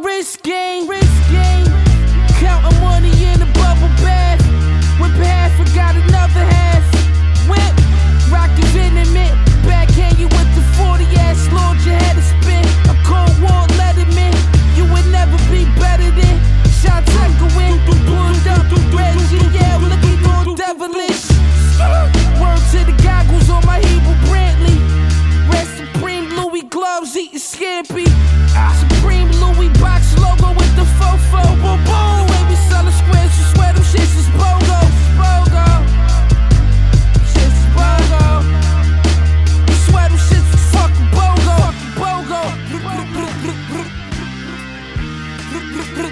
risking, risky. Brr, brr.